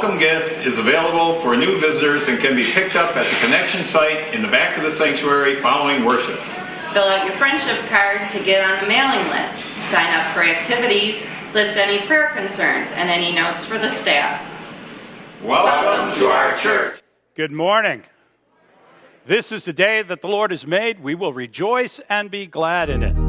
welcome gift is available for new visitors and can be picked up at the connection site in the back of the sanctuary following worship. Fill out your friendship card to get on the mailing list. Sign up for activities, list any prayer concerns, and any notes for the staff. Welcome to our church. Good morning. This is the day that the Lord has made. We will rejoice and be glad in it.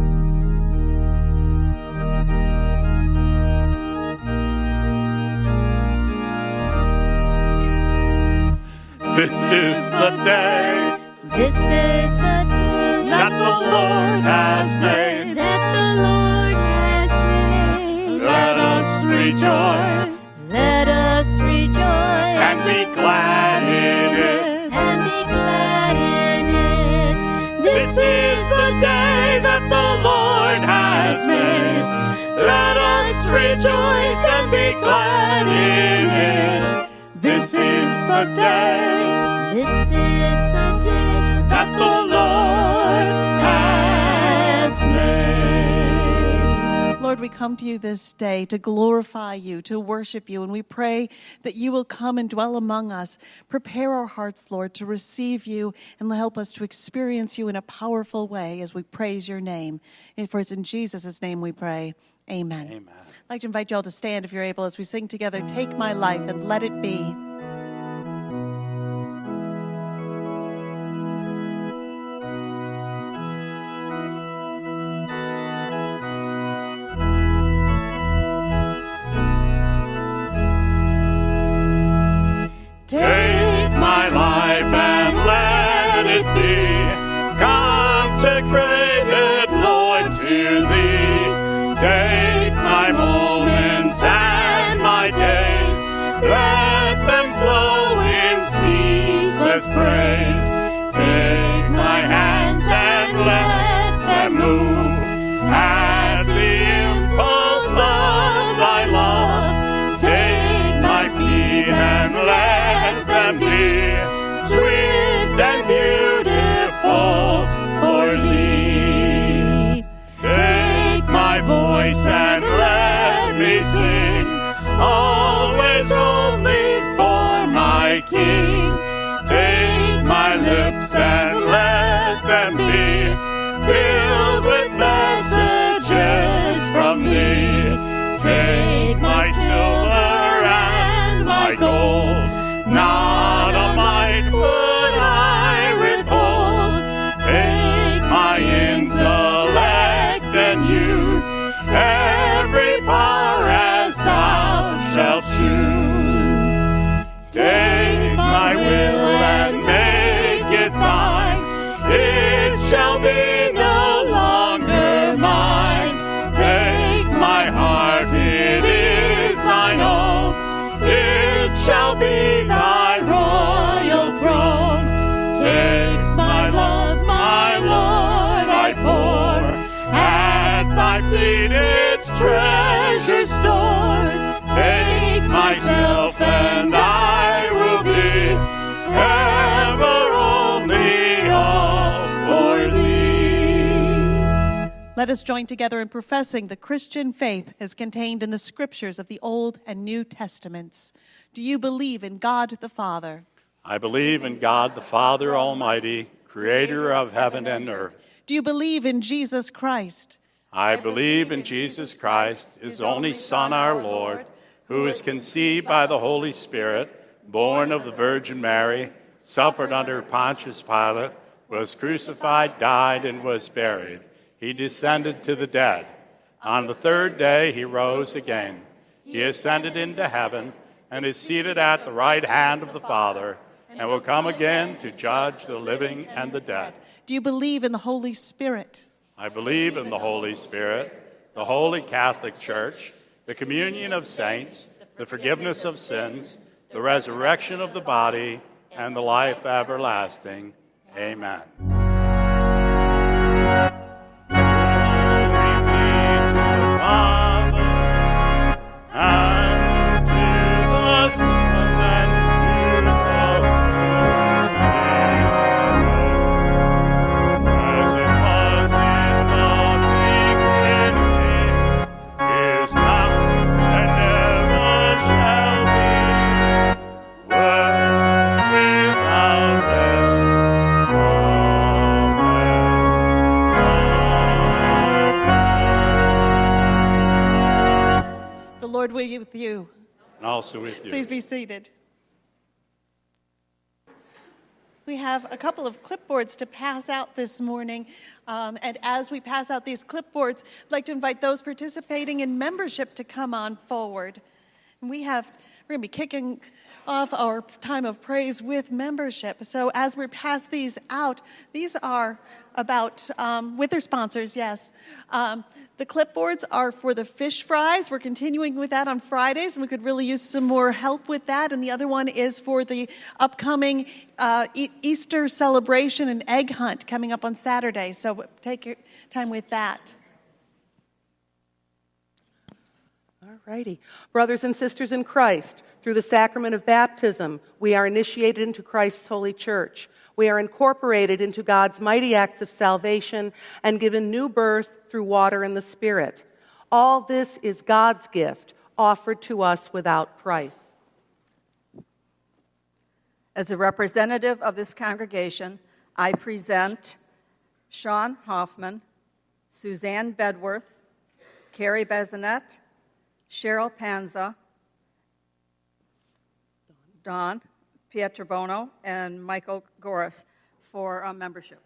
This is the day This is the day that the Lord has made. that the Lord has made. Let us rejoice Let us rejoice and be glad in it. and be glad in it. This is the day that the Lord has made. Let us rejoice and be glad in it. This is the day This is the day that the Lord has made. Lord, we come to you this day to glorify you, to worship you, and we pray that you will come and dwell among us. Prepare our hearts, Lord, to receive you and help us to experience you in a powerful way as we praise your name. And For it's in Jesus' name we pray. Amen. Amen. I'd like to invite you all to stand if you're able as we sing together, Take My Life and Let It Be. Consecrated, Lord, to thee. Voice and let me sing, always only for my King. Take my lips and let them be filled with messages from thee. Take my silver and my gold, not a mite Take my will and make it thine. It shall be no longer mine. Take my heart, it is thine own. It shall be thy royal throne. Take my love, my Lord, I pour at thy feet its treasure stored. Take myself and Let us join together in professing the Christian faith as contained in the scriptures of the Old and New Testaments. Do you believe in God the Father? I believe in God the Father Almighty, creator of heaven and earth. Do you believe in Jesus Christ? I believe in Jesus Christ, his only Son, our Lord, who was conceived by the Holy Spirit, born of the Virgin Mary, suffered under Pontius Pilate, was crucified, died, and was buried. He descended to the dead. On the third day, he rose again. He ascended into heaven and is seated at the right hand of the Father and will come again to judge the living and the dead. Do you believe in the Holy Spirit? I believe in the Holy Spirit, the Holy Catholic Church, the communion of saints, the forgiveness of sins, the resurrection of the body, and the life everlasting. Amen. With you. And also with you. Please be seated. We have a couple of clipboards to pass out this morning. Um, and as we pass out these clipboards, I'd like to invite those participating in membership to come on forward. And we have, we're going to be kicking off our time of praise with membership. So as we pass these out, these are about, um, with their sponsors, yes. Um, the clipboards are for the fish fries. We're continuing with that on Fridays, and we could really use some more help with that. And the other one is for the upcoming uh, Easter celebration and egg hunt coming up on Saturday. So take your time with that. All righty. Brothers and sisters in Christ, through the sacrament of baptism, we are initiated into Christ's holy church. We are incorporated into God's mighty acts of salvation and given new birth through water and the Spirit. All this is God's gift, offered to us without price. As a representative of this congregation, I present Sean Hoffman, Suzanne Bedworth, Carrie Bazinet, Cheryl Panza, Don Pietrobono, and Michael Goris for membership.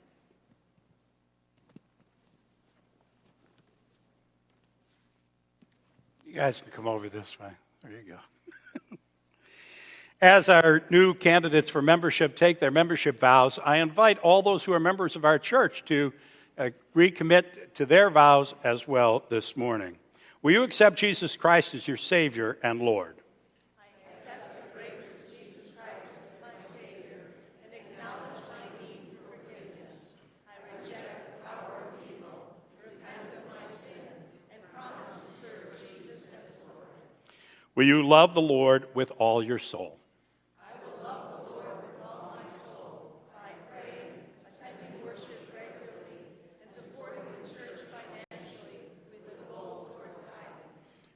You guys can come over this way. There you go. As our new candidates for membership take their membership vows, I invite all those who are members of our church to uh, recommit to their vows as well this morning. Will you accept Jesus Christ as your Savior and Lord? I accept the grace of Jesus Christ as my Savior and acknowledge my need forgiveness. I reject the power of evil, repent of my sins, and promise to serve Jesus as Lord. Will you love the Lord with all your soul?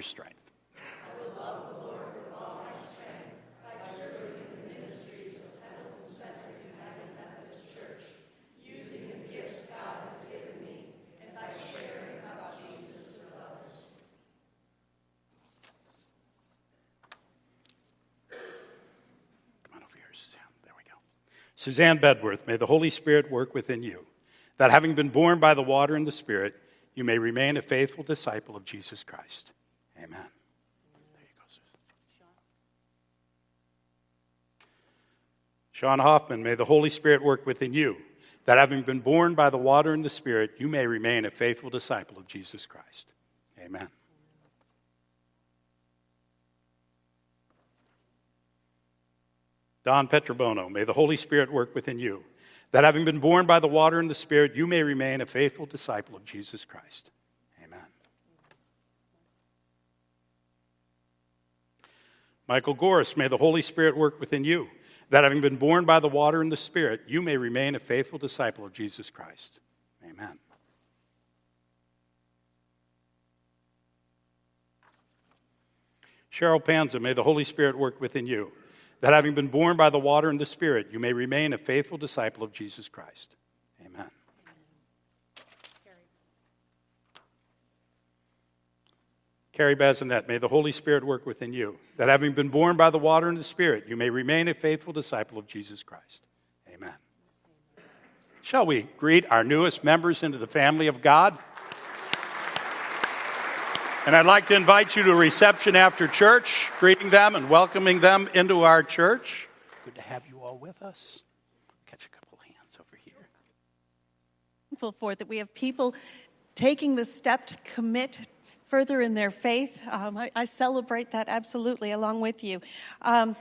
strength? Come on over here, Suzanne. There we go. Suzanne Bedworth, may the Holy Spirit work within you, that having been born by the water and the Spirit, you may remain a faithful disciple of Jesus Christ. Amen. There you go, Susan. Sean Hoffman, may the Holy Spirit work within you, that having been born by the water and the Spirit, you may remain a faithful disciple of Jesus Christ. Amen. Don Pietrobono, may the Holy Spirit work within you, that having been born by the water and the Spirit, you may remain a faithful disciple of Jesus Christ. Amen. Michael Goris, may the Holy Spirit work within you, that having been born by the water and the Spirit, you may remain a faithful disciple of Jesus Christ. Amen. Cheryl Panza, may the Holy Spirit work within you, that having been born by the water and the Spirit, you may remain a faithful disciple of Jesus Christ. Amen. Carrie Bazinet, may the Holy Spirit work within you, that having been born by the water and the Spirit, you may remain a faithful disciple of Jesus Christ. Amen. Shall we greet our newest members into the family of God? And I'd like to invite you to a reception after church, greeting them and welcoming them into our church. Good to have you all with us. Catch a couple hands over here. thankful for that we have people taking the step to commit further in their faith. Um, I, I celebrate that absolutely along with you. Um,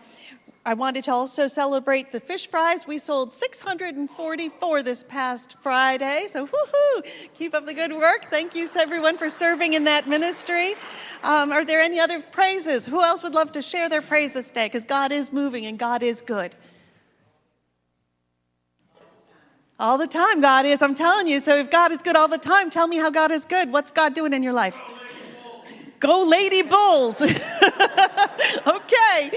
I wanted to also celebrate the fish fries. We sold 644 this past Friday, so woohoo! Keep up the good work. Thank you, everyone, for serving in that ministry. Um, are there any other praises? Who else would love to share their praise this day? Because God is moving and God is good. All the time, God is. I'm telling you. So if God is good all the time, tell me how God is good. What's God doing in your life? Go, Lady Bulls. okay.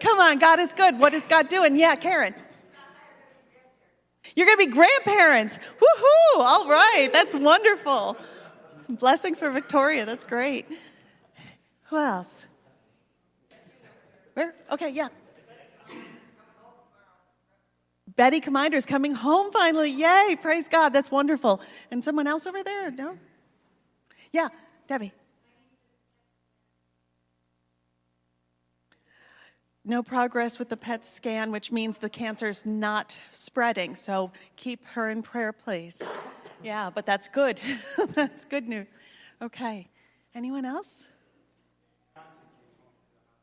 Come on, God is good. What is God doing? Yeah, Karen. You're going to be grandparents. Woohoo! All right. That's wonderful. Blessings for Victoria. That's great. Who else? Where? Okay, yeah. Betty Commander is coming home finally. Yay, praise God. That's wonderful. And someone else over there? No? Yeah, Debbie. No progress with the PET scan, which means the cancer's not spreading. So keep her in prayer, please. Yeah, but that's good. that's good news. Okay. Anyone else?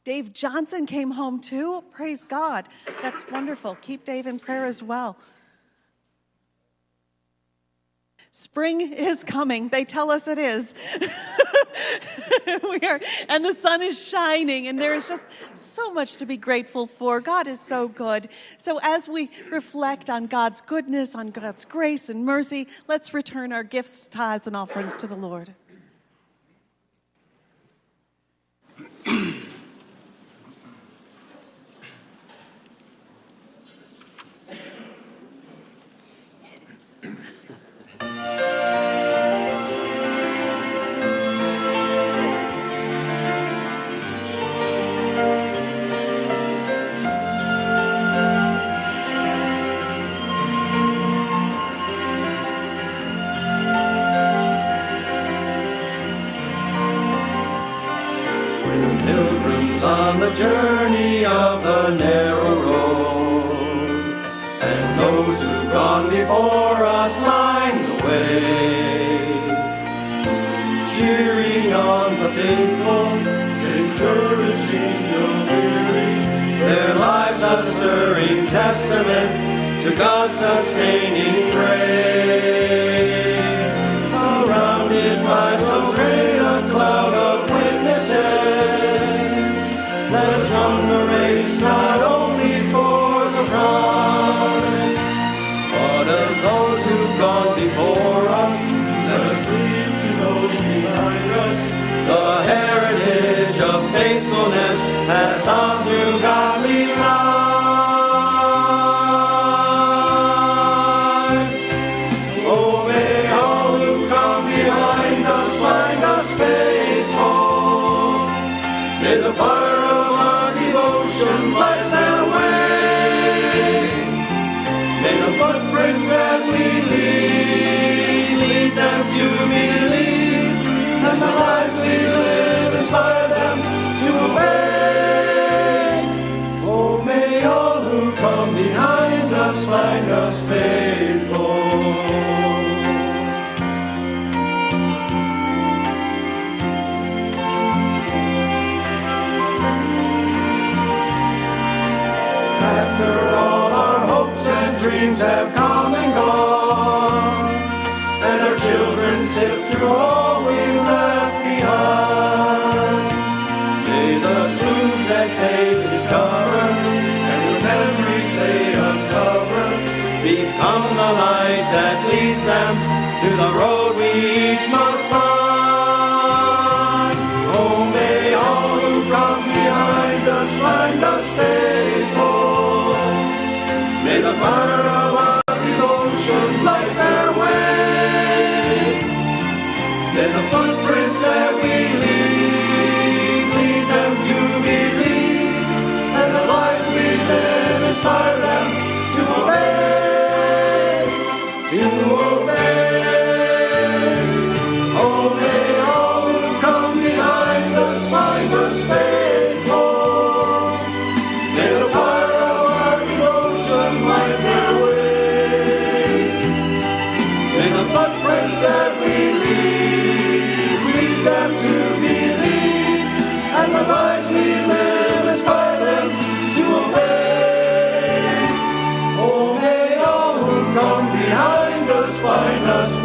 Dave Johnson came home too. Praise God. That's wonderful. Keep Dave in prayer as well. Spring is coming. They tell us it is. we are, and the sun is shining, and there is just so much to be grateful for. God is so good. So, as we reflect on God's goodness, on God's grace and mercy, let's return our gifts, tithes, and offerings to the Lord. pilgrims on journey of the narrow road, and those who've gone before us line the way, cheering on the faithful, encouraging the weary, their lives a stirring testament to God's sustaining grace, faithfulness passed on through godly lives. Oh, may all who come behind us find us faithful. May the fire of our devotion light their way. May the footprints that we leave lead them to believe, and the lives we live Oh, may all who come behind us find us faithful. After all our hopes and dreams have come and gone, and our children sift through all to the road we each must find. Oh, may all who've come behind us find us faithful. May the fire us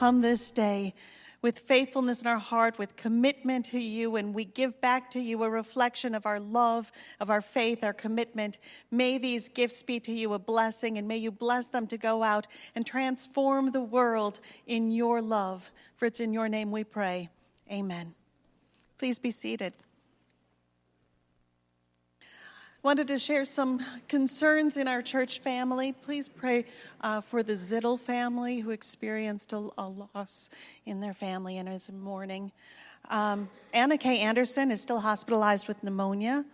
come this day with faithfulness in our heart, with commitment to you, and we give back to you a reflection of our love, of our faith, our commitment. May these gifts be to you a blessing, and may you bless them to go out and transform the world in your love. For it's in your name we pray. Amen. Please be seated. Wanted to share some concerns in our church family. Please pray uh, for the Zittel family who experienced a, a loss in their family and is in mourning. Um, Anna K. Anderson is still hospitalized with pneumonia.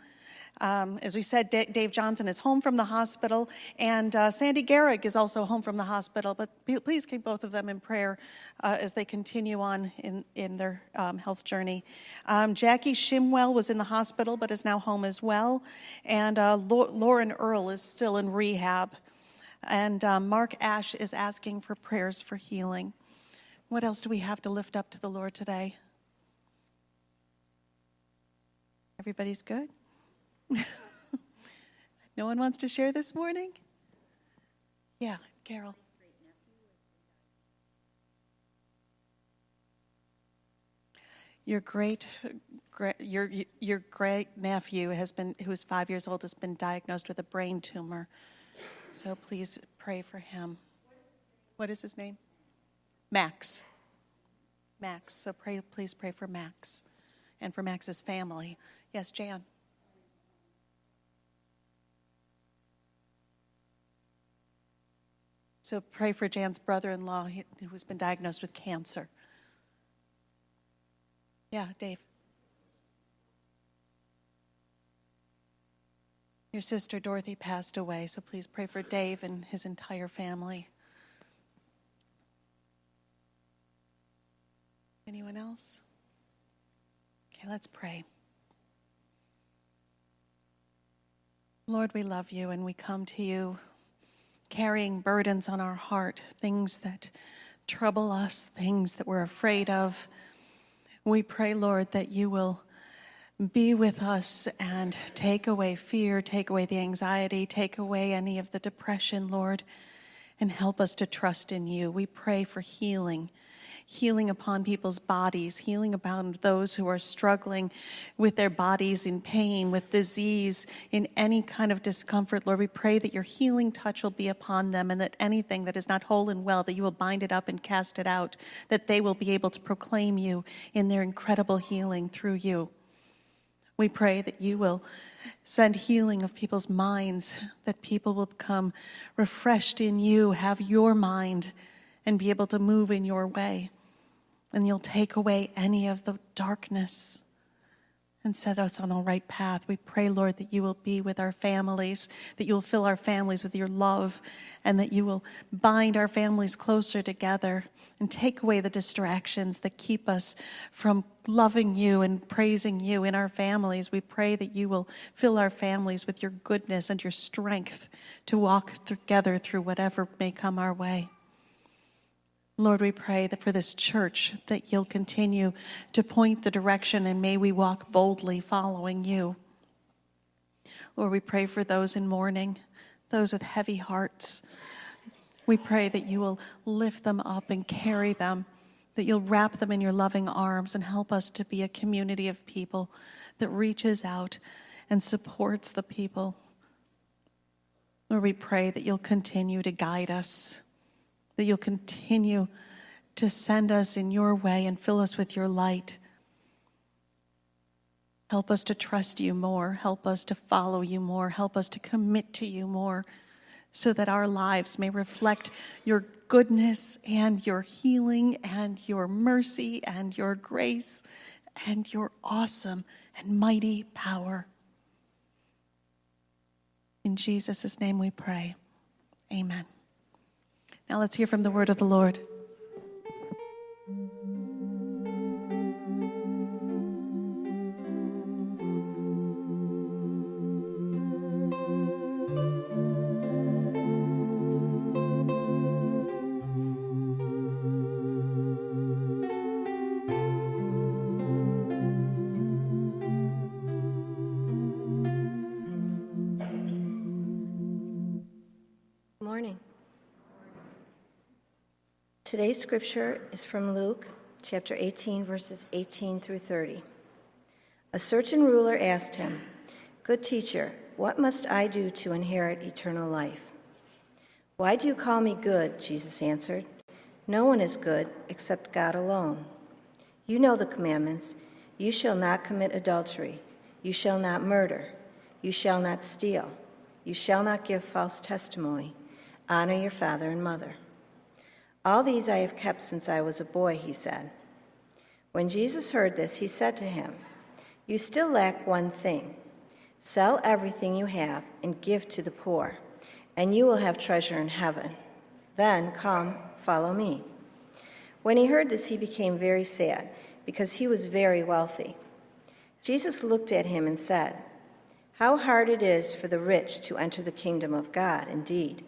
Um, as we said, D- Dave Johnson is home from the hospital, and uh, Sandy Garrick is also home from the hospital. But p- please keep both of them in prayer uh, as they continue on in, in their um, health journey. Um, Jackie Shimwell was in the hospital but is now home as well, and uh, Lau- Lauren Earl is still in rehab. And um, Mark Ash is asking for prayers for healing. What else do we have to lift up to the Lord today? Everybody's good? no one wants to share this morning? Yeah, Carol. Your great, great your your great nephew has been, who's five years old, has been diagnosed with a brain tumor. So please pray for him. What is his name? Max. Max. So pray, please pray for Max, and for Max's family. Yes, Jan. So pray for Jan's brother in law who's been diagnosed with cancer. Yeah, Dave. Your sister Dorothy passed away, so please pray for Dave and his entire family. Anyone else? Okay, let's pray. Lord, we love you and we come to you carrying burdens on our heart, things that trouble us, things that we're afraid of. We pray, Lord, that you will be with us and take away fear, take away the anxiety, take away any of the depression, Lord, and help us to trust in you. We pray for healing. Healing upon people's bodies, healing upon those who are struggling with their bodies in pain, with disease, in any kind of discomfort. Lord, we pray that your healing touch will be upon them and that anything that is not whole and well, that you will bind it up and cast it out, that they will be able to proclaim you in their incredible healing through you. We pray that you will send healing of people's minds, that people will become refreshed in you, have your mind, and be able to move in your way. And you'll take away any of the darkness and set us on the right path. We pray, Lord, that you will be with our families, that you will fill our families with your love, and that you will bind our families closer together and take away the distractions that keep us from loving you and praising you in our families. We pray that you will fill our families with your goodness and your strength to walk together through whatever may come our way. Lord, we pray that for this church that you'll continue to point the direction and may we walk boldly following you. Lord, we pray for those in mourning, those with heavy hearts. We pray that you will lift them up and carry them, that you'll wrap them in your loving arms and help us to be a community of people that reaches out and supports the people. Lord, we pray that you'll continue to guide us, that you'll continue to send us in your way and fill us with your light. Help us to trust you more. Help us to follow you more. Help us to commit to you more so that our lives may reflect your goodness and your healing and your mercy and your grace and your awesome and mighty power. In Jesus' name we pray. Amen. Now let's hear from the word of the Lord. Today's scripture is from Luke chapter 18, verses 18 through 30. A certain ruler asked him, Good teacher, what must I do to inherit eternal life? Why do you call me good? Jesus answered. No one is good except God alone. You know the commandments you shall not commit adultery, you shall not murder, you shall not steal, you shall not give false testimony, honor your father and mother. All these I have kept since I was a boy, he said. When Jesus heard this, he said to him, You still lack one thing. Sell everything you have and give to the poor, and you will have treasure in heaven. Then come, follow me. When he heard this, he became very sad, because he was very wealthy. Jesus looked at him and said, How hard it is for the rich to enter the kingdom of God, indeed.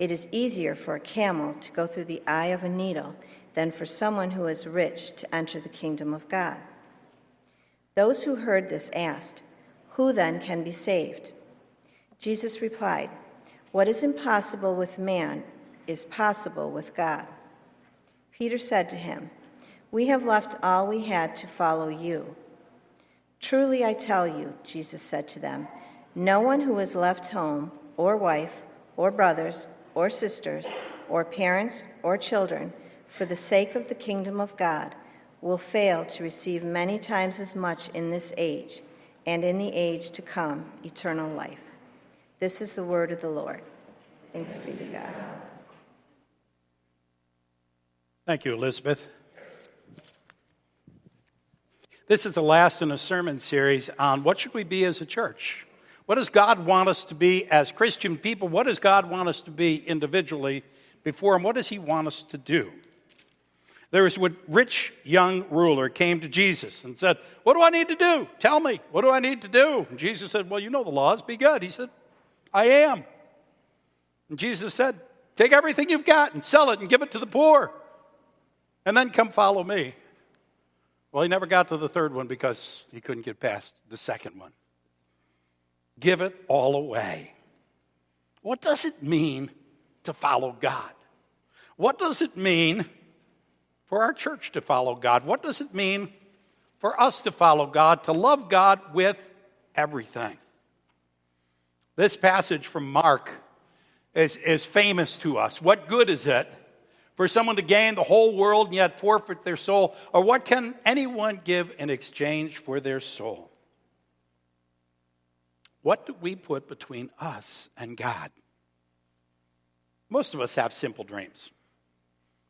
It is easier for a camel to go through the eye of a needle than for someone who is rich to enter the kingdom of God. Those who heard this asked, Who then can be saved? Jesus replied, What is impossible with man is possible with God. Peter said to him, We have left all we had to follow you. Truly I tell you, Jesus said to them, no one who has left home, or wife, or brothers, or sisters, or parents, or children, for the sake of the kingdom of God, will fail to receive many times as much in this age, and in the age to come, eternal life. This is the word of the Lord. Thanks be to God. Thank you, Elizabeth. This is the last in a sermon series on what should we be as a church? What does God want us to be as Christian people? What does God want us to be individually before Him? What does He want us to do? There was a rich young ruler came to Jesus and said, What do I need to do? Tell me, what do I need to do? And Jesus said, Well, you know the laws, be good. He said, I am. And Jesus said, Take everything you've got and sell it and give it to the poor, and then come follow me. Well, he never got to the third one because he couldn't get past the second one. Give it all away. What does it mean to follow God? What does it mean for our church to follow God? What does it mean for us to follow God, to love God with everything? This passage from Mark is, is famous to us. What good is it for someone to gain the whole world and yet forfeit their soul? Or what can anyone give in exchange for their soul? What do we put between us and God? Most of us have simple dreams.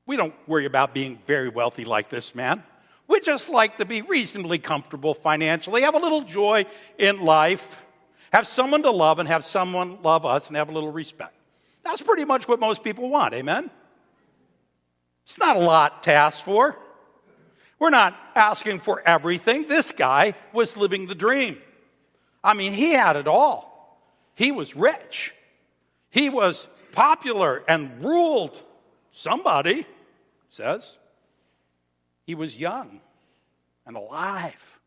We don't worry about being very wealthy like this man. We just like to be reasonably comfortable financially, have a little joy in life, have someone to love, and have someone love us and have a little respect. That's pretty much what most people want, amen? It's not a lot to ask for. We're not asking for everything. This guy was living the dream. I mean, he had it all. He was rich, he was popular and ruled somebody, says. He was young and alive.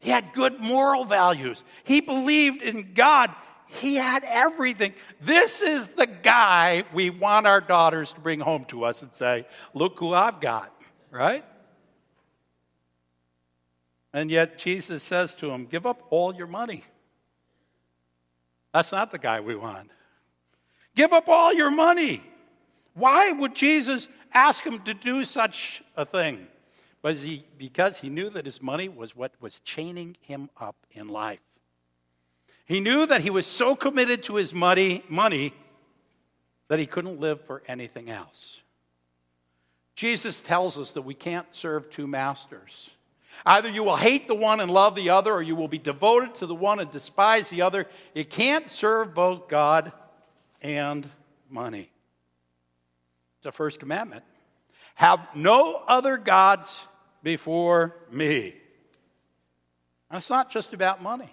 He had good moral values. He believed in God. He had everything. This is the guy we want our daughters to bring home to us and say, Look who I've got, right? And yet Jesus says to him, Give up all your money. That's not the guy we want. Give up all your money. Why would Jesus ask him to do such a thing? Was he, because he knew that his money was what was chaining him up in life. He knew that he was so committed to his money, money that he couldn't live for anything else. Jesus tells us that we can't serve two masters. Either you will hate the one and love the other, or you will be devoted to the one and despise the other. You can't serve both God and money. It's the first commandment. Have no other gods before me. Now, it's not just about money.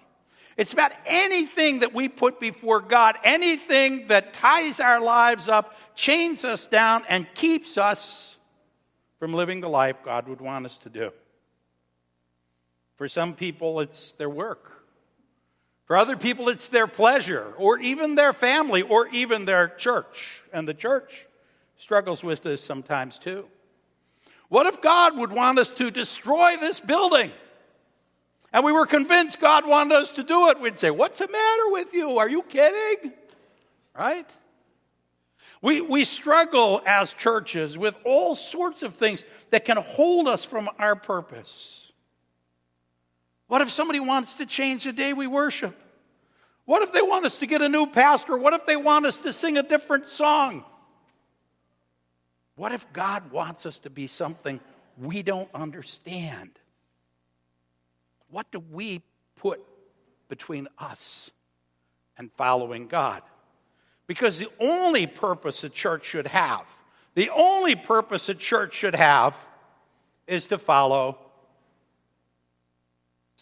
It's about anything that we put before God, anything that ties our lives up, chains us down, and keeps us from living the life God would want us to do. For some people, it's their work. For other people, it's their pleasure, or even their family, or even their church. And the church struggles with this sometimes too. What if God would want us to destroy this building? And we were convinced God wanted us to do it. We'd say, What's the matter with you? Are you kidding? Right? We, we struggle as churches with all sorts of things that can hold us from our purpose. What if somebody wants to change the day we worship? What if they want us to get a new pastor? What if they want us to sing a different song? What if God wants us to be something we don't understand? What do we put between us and following God? Because the only purpose a church should have, the only purpose a church should have is to follow.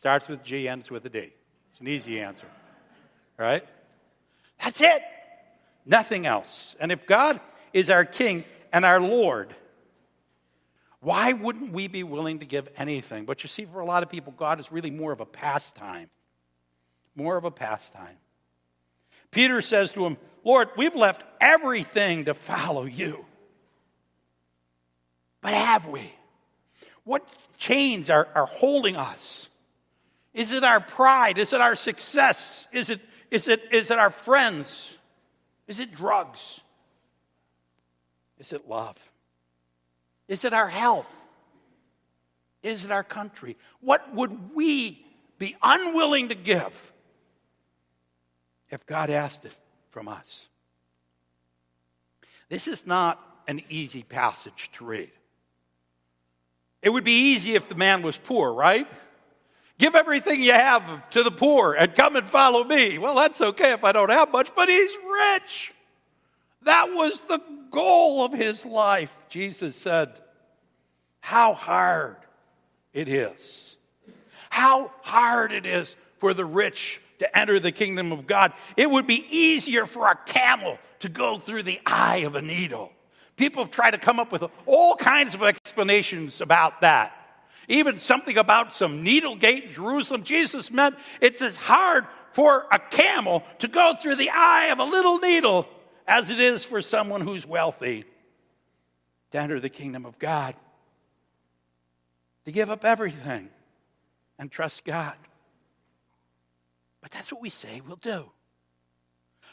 Starts with G, ends with a D. It's an easy answer, right? That's it. Nothing else. And if God is our king, and our Lord, why wouldn't we be willing to give anything? But you see, for a lot of people, God is really more of a pastime. More of a pastime. Peter says to him, Lord, we've left everything to follow you. But have we? What chains are, are holding us? Is it our pride? Is it our success? Is it, is, it, is it our friends? Is it drugs? Is it love? Is it our health? Is it our country? What would we be unwilling to give if God asked it from us? This is not an easy passage to read. It would be easy if the man was poor, right? Give everything you have to the poor and come and follow me. Well, that's okay if I don't have much, but he's rich. That was the goal of his life. Jesus said, How hard it is. How hard it is for the rich to enter the kingdom of God. It would be easier for a camel to go through the eye of a needle. People have tried to come up with all kinds of explanations about that. Even something about some needle gate in Jerusalem. Jesus meant it's as hard for a camel to go through the eye of a little needle as it is for someone who's wealthy to enter the kingdom of God, to give up everything and trust God. But that's what we say we'll do.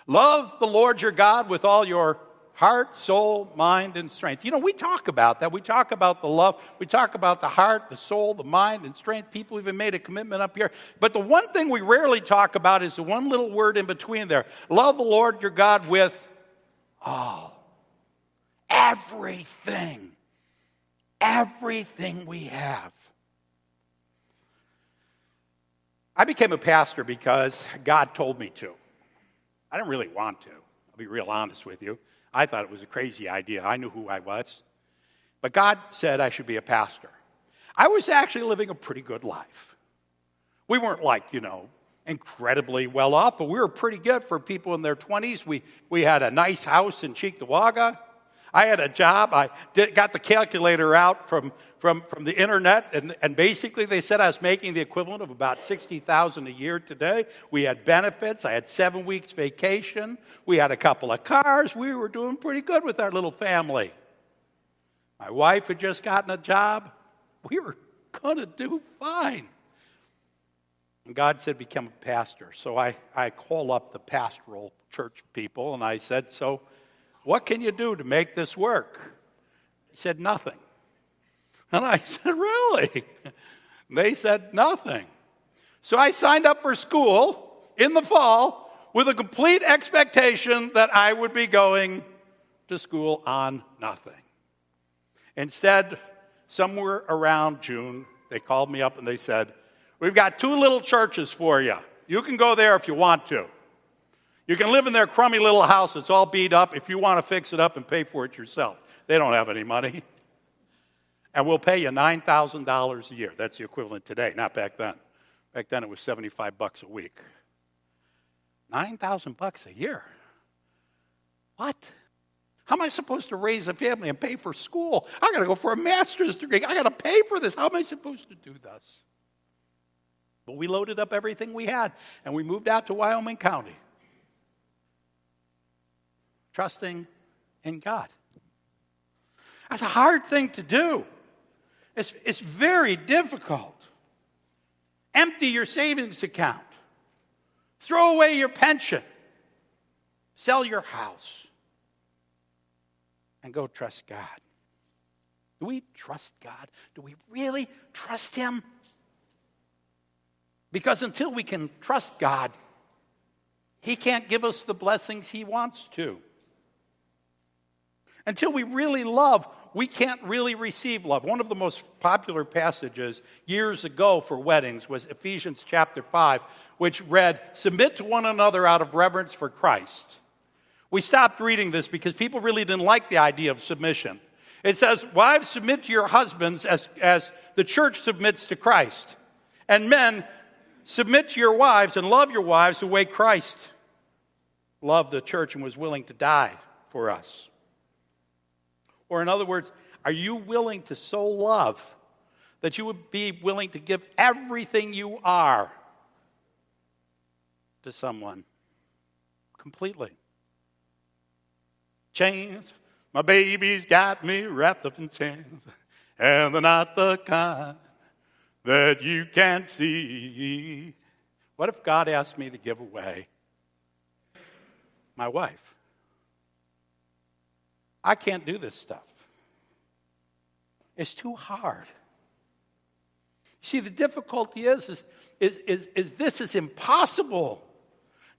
Love the Lord your God with all your heart, soul, mind, and strength. You know, we talk about that. We talk about the love. We talk about the heart, the soul, the mind, and strength. People even made a commitment up here. But the one thing we rarely talk about is the one little word in between there love the Lord your God with all. Everything. Everything we have. I became a pastor because God told me to. I didn't really want to. I'll be real honest with you. I thought it was a crazy idea. I knew who I was. But God said I should be a pastor. I was actually living a pretty good life. We weren't like, you know, incredibly well off, but we were pretty good for people in their 20s. We, we had a nice house in Cheektowaga. I had a job. I did, got the calculator out from, from, from the internet, and, and basically they said I was making the equivalent of about 60000 a year today. We had benefits. I had seven weeks vacation. We had a couple of cars. We were doing pretty good with our little family. My wife had just gotten a job. We were going to do fine. And God said, Become a pastor. So I, I call up the pastoral church people and I said, So What can you do to make this work? He said, Nothing. And I said, Really? They said, Nothing. So I signed up for school in the fall with a complete expectation that I would be going to school on nothing. Instead, somewhere around June, they called me up and they said, We've got two little churches for you. You can go there if you want to. You can live in their crummy little house that's all beat up if you want to fix it up and pay for it yourself. They don't have any money. And we'll pay you $9,000 a year. That's the equivalent today, not back then. Back then it was 75 bucks a week. 9,000 bucks a year. What? How am I supposed to raise a family and pay for school? I got to go for a master's degree. I got to pay for this. How am I supposed to do this? But we loaded up everything we had and we moved out to Wyoming County, trusting in God. That's a hard thing to do. It's, it's very difficult. Empty your savings account, throw away your pension, sell your house, and go trust God. Do we trust God? Do we really trust Him? Because until we can trust God, He can't give us the blessings He wants to. Until we really love, we can't really receive love. One of the most popular passages years ago for weddings was Ephesians chapter 5, which read, Submit to one another out of reverence for Christ. We stopped reading this because people really didn't like the idea of submission. It says, Wives, submit to your husbands as, as the church submits to Christ. And men, submit to your wives and love your wives the way Christ loved the church and was willing to die for us. Or, in other words, are you willing to so love that you would be willing to give everything you are to someone completely? Chains, my baby's got me wrapped up in chains, and they're not the kind that you can't see. What if God asked me to give away my wife? I can't do this stuff. It's too hard. See, the difficulty is, is, is, is, is this is impossible.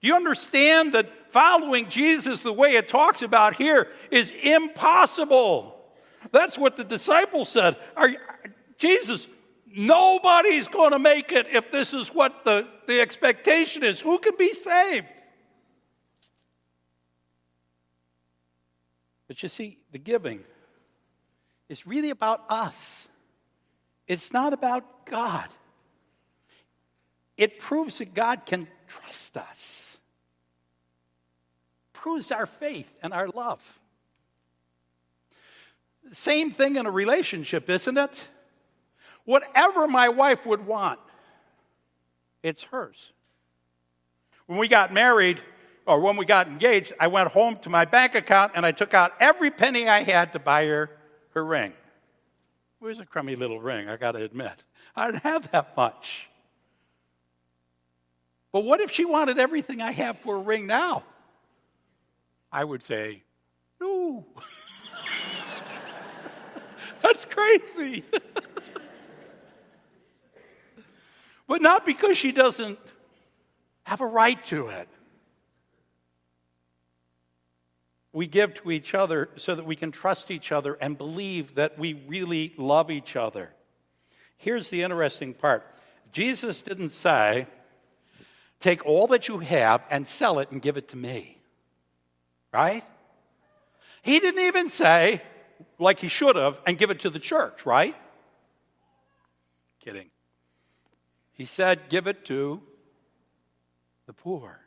Do you understand that following Jesus the way it talks about here is impossible? That's what the disciples said. Are, Jesus, nobody's going to make it if this is what the, the expectation is. Who can be saved? But you see, the giving is really about us, it's not about God. It proves that God can trust us, proves our faith and our love. Same thing in a relationship, isn't it? Whatever my wife would want, it's hers. When we got married, or when we got engaged, I went home to my bank account and I took out every penny I had to buy her her ring. It was a crummy little ring, I got to admit. I didn't have that much. But what if she wanted everything I have for a ring now? I would say, no. That's crazy. but not because she doesn't have a right to it. We give to each other so that we can trust each other and believe that we really love each other. Here's the interesting part Jesus didn't say, Take all that you have and sell it and give it to me. Right? He didn't even say, like he should have, and give it to the church, right? Kidding. He said, Give it to the poor.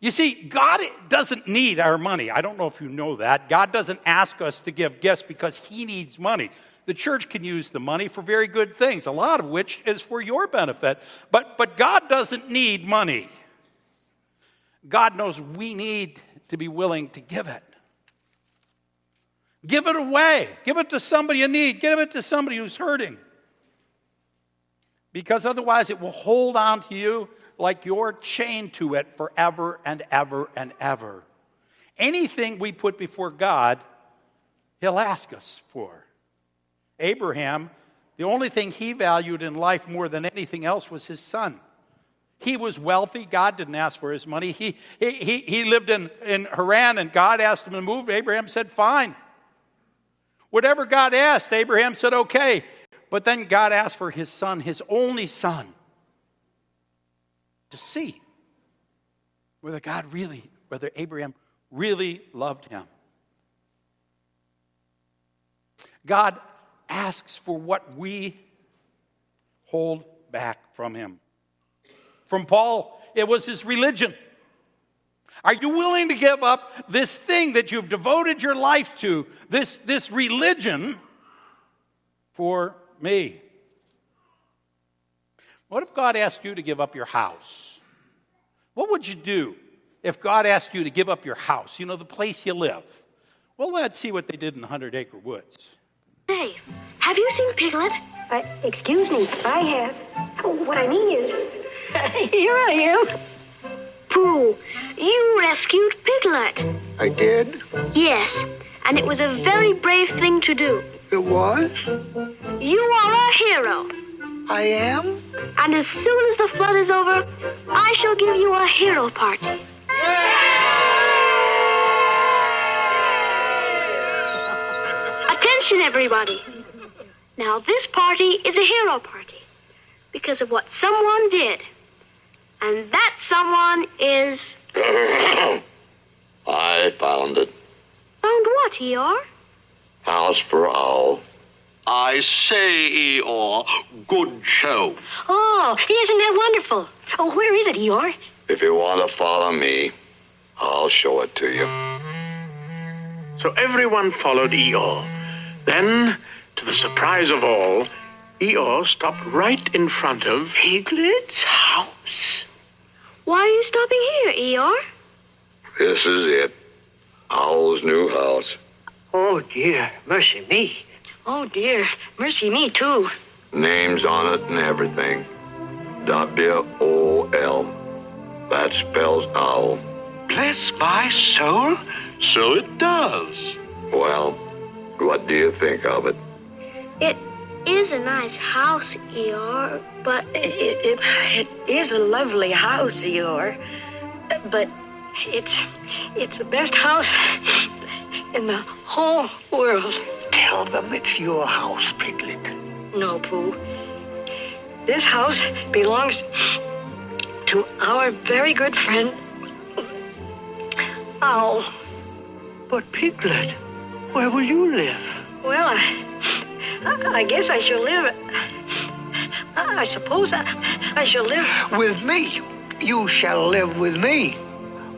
You see, God doesn't need our money. I don't know if you know that. God doesn't ask us to give gifts because He needs money. The church can use the money for very good things, a lot of which is for your benefit. But, but God doesn't need money. God knows we need to be willing to give it. Give it away. Give it to somebody in need. Give it to somebody who's hurting. Because otherwise, it will hold on to you like you're chained to it forever and ever and ever. anything we put before God, He'll ask us for. Abraham, the only thing he valued in life more than anything else was his son. He was wealthy. God didn't ask for his money. He, he, he, lived in, in Haran and God asked him to move. Abraham said, Fine. Whatever God asked, Abraham said, Okay. But then God asked for his son, his only son, to see whether God really, whether Abraham really loved him. God asks for what we hold back from him. From Paul, it was his religion. Are you willing to give up this thing that you've devoted your life to, this, this religion, for me? What if God asked you to give up your house? What would you do if God asked you to give up your house, you know, the place you live? Well, let's see what they did in the Hundred Acre Woods. Hey, have you seen Piglet? Uh, excuse me, I have. What I mean is, here I am. Pooh, you rescued Piglet. I did? Yes, and it was a very brave thing to do. It was? You are a hero. I am? And as soon as the flood is over, I shall give you a hero party. Attention, everybody. Now, this party is a hero party because of what someone did. And that someone is. I found it. Found what, Eeyore? House for Owl. I say, Eeyore, good show. Oh, isn't that wonderful? Oh, where is it, Eeyore? If you want to follow me, I'll show it to you. So everyone followed Eeyore. Then, to the surprise of all, Eeyore stopped right in front of Piglet's house. Why are you stopping here, Eeyore? This is it. Owl's new house. Oh, dear. Mercy me. Oh, dear. Mercy me, too. Names on it and everything. W O L. That spells owl. Bless my soul. So it does. Well, what do you think of it? It is a nice house, Eeyore, but. It, it, it is a lovely house, Eeyore. But it's it's the best house in the whole world. Tell them it's your house, Piglet. No, Pooh. This house belongs to our very good friend, Owl. But, Piglet, where will you live? Well, I, I guess I shall live. I suppose I, I shall live. With me. You shall live with me.